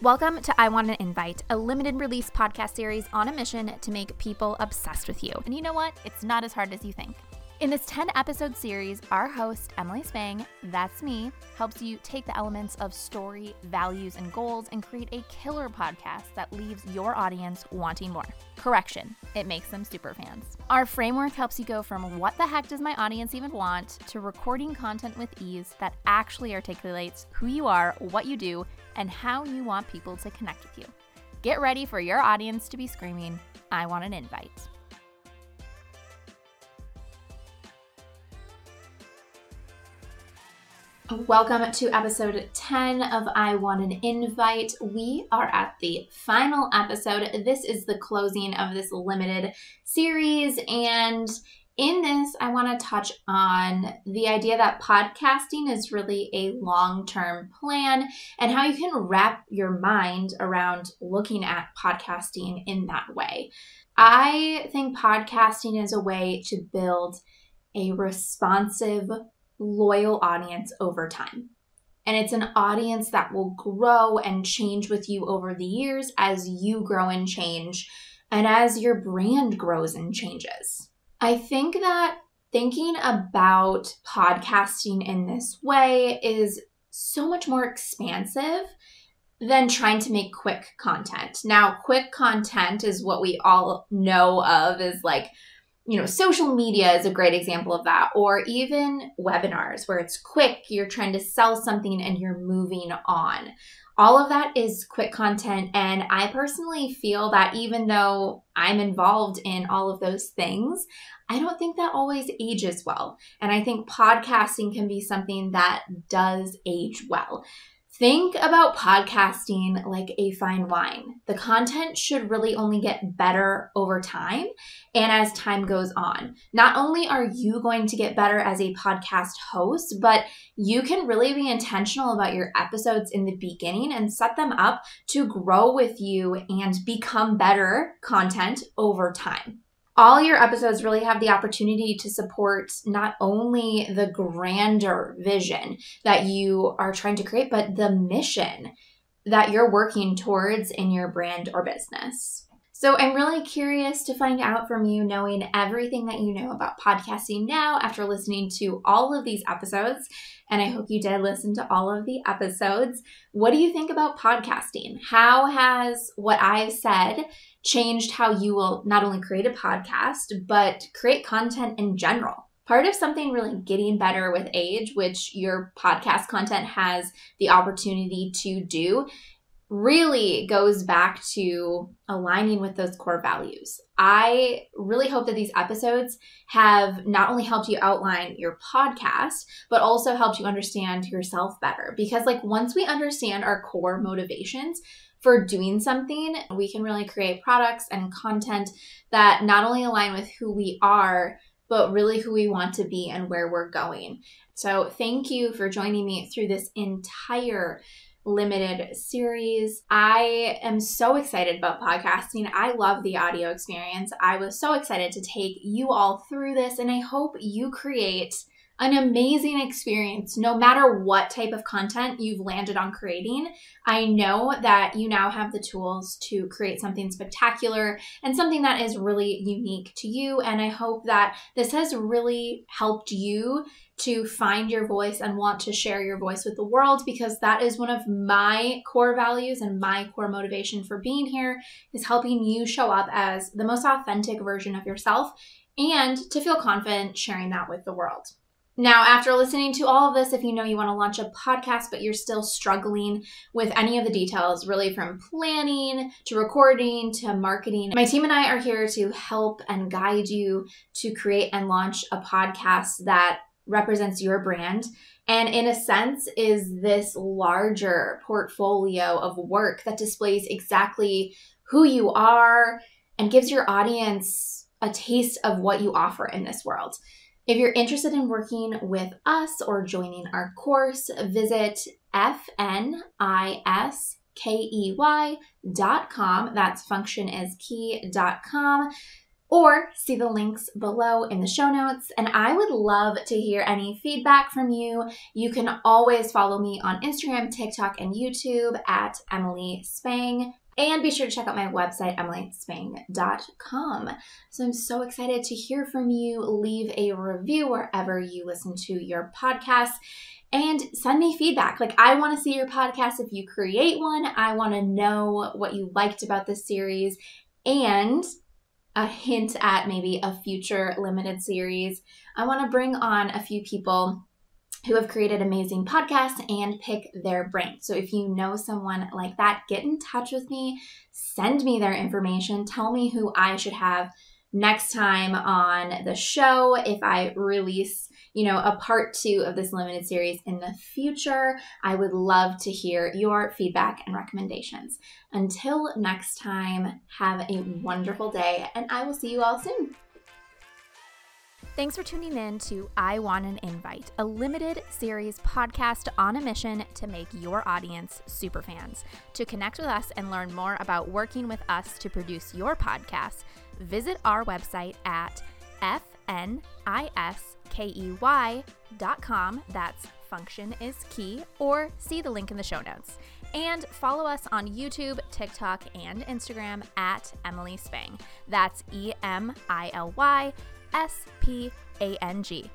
Welcome to I Want an Invite, a limited release podcast series on a mission to make people obsessed with you. And you know what? It's not as hard as you think. In this 10 episode series, our host, Emily Spang, that's me, helps you take the elements of story, values, and goals and create a killer podcast that leaves your audience wanting more. Correction, it makes them super fans. Our framework helps you go from what the heck does my audience even want to recording content with ease that actually articulates who you are, what you do, and how you want people to connect with you. Get ready for your audience to be screaming, I want an invite. Welcome to episode 10 of I Want an Invite. We are at the final episode. This is the closing of this limited series. And in this, I want to touch on the idea that podcasting is really a long term plan and how you can wrap your mind around looking at podcasting in that way. I think podcasting is a way to build a responsive, loyal audience over time. And it's an audience that will grow and change with you over the years as you grow and change and as your brand grows and changes. I think that thinking about podcasting in this way is so much more expansive than trying to make quick content. Now, quick content is what we all know of is like you know, social media is a great example of that, or even webinars where it's quick, you're trying to sell something and you're moving on. All of that is quick content. And I personally feel that even though I'm involved in all of those things, I don't think that always ages well. And I think podcasting can be something that does age well. Think about podcasting like a fine wine. The content should really only get better over time and as time goes on. Not only are you going to get better as a podcast host, but you can really be intentional about your episodes in the beginning and set them up to grow with you and become better content over time all your episodes really have the opportunity to support not only the grander vision that you are trying to create, but the mission that you're working towards in your brand or business. So I'm really curious to find out from you, knowing everything that you know about podcasting now after listening to all of these episodes. And I hope you did listen to all of the episodes. What do you think about podcasting? How has what I've said changed how you will not only create a podcast, but create content in general? Part of something really getting better with age, which your podcast content has the opportunity to do, really goes back to aligning with those core values. I really hope that these episodes have not only helped you outline your podcast, but also helped you understand yourself better. Because, like, once we understand our core motivations, for doing something, we can really create products and content that not only align with who we are, but really who we want to be and where we're going. So, thank you for joining me through this entire limited series. I am so excited about podcasting. I love the audio experience. I was so excited to take you all through this, and I hope you create an amazing experience no matter what type of content you've landed on creating. I know that you now have the tools to create something spectacular and something that is really unique to you. And I hope that this has really helped you to find your voice and want to share your voice with the world because that is one of my core values and my core motivation for being here is helping you show up as the most authentic version of yourself and to feel confident sharing that with the world. Now, after listening to all of this, if you know you want to launch a podcast, but you're still struggling with any of the details, really from planning to recording to marketing, my team and I are here to help and guide you to create and launch a podcast that represents your brand. And in a sense, is this larger portfolio of work that displays exactly who you are and gives your audience a taste of what you offer in this world. If you're interested in working with us or joining our course, visit fniskey.com. That's functioniskey.com. or see the links below in the show notes. And I would love to hear any feedback from you. You can always follow me on Instagram, TikTok, and YouTube at Emily Spang. And be sure to check out my website, emilyspang.com. So I'm so excited to hear from you. Leave a review wherever you listen to your podcast and send me feedback. Like, I want to see your podcast if you create one. I want to know what you liked about this series and a hint at maybe a future limited series. I want to bring on a few people who have created amazing podcasts and pick their brain. So if you know someone like that, get in touch with me, send me their information, tell me who I should have next time on the show if I release, you know, a part 2 of this limited series in the future. I would love to hear your feedback and recommendations. Until next time, have a wonderful day and I will see you all soon. Thanks for tuning in to I Want an Invite, a limited series podcast on a mission to make your audience super fans. To connect with us and learn more about working with us to produce your podcast, visit our website at fniskey.com. That's function is key, or see the link in the show notes. And follow us on YouTube, TikTok, and Instagram at Emily Spang. That's E M I L Y S P A N G.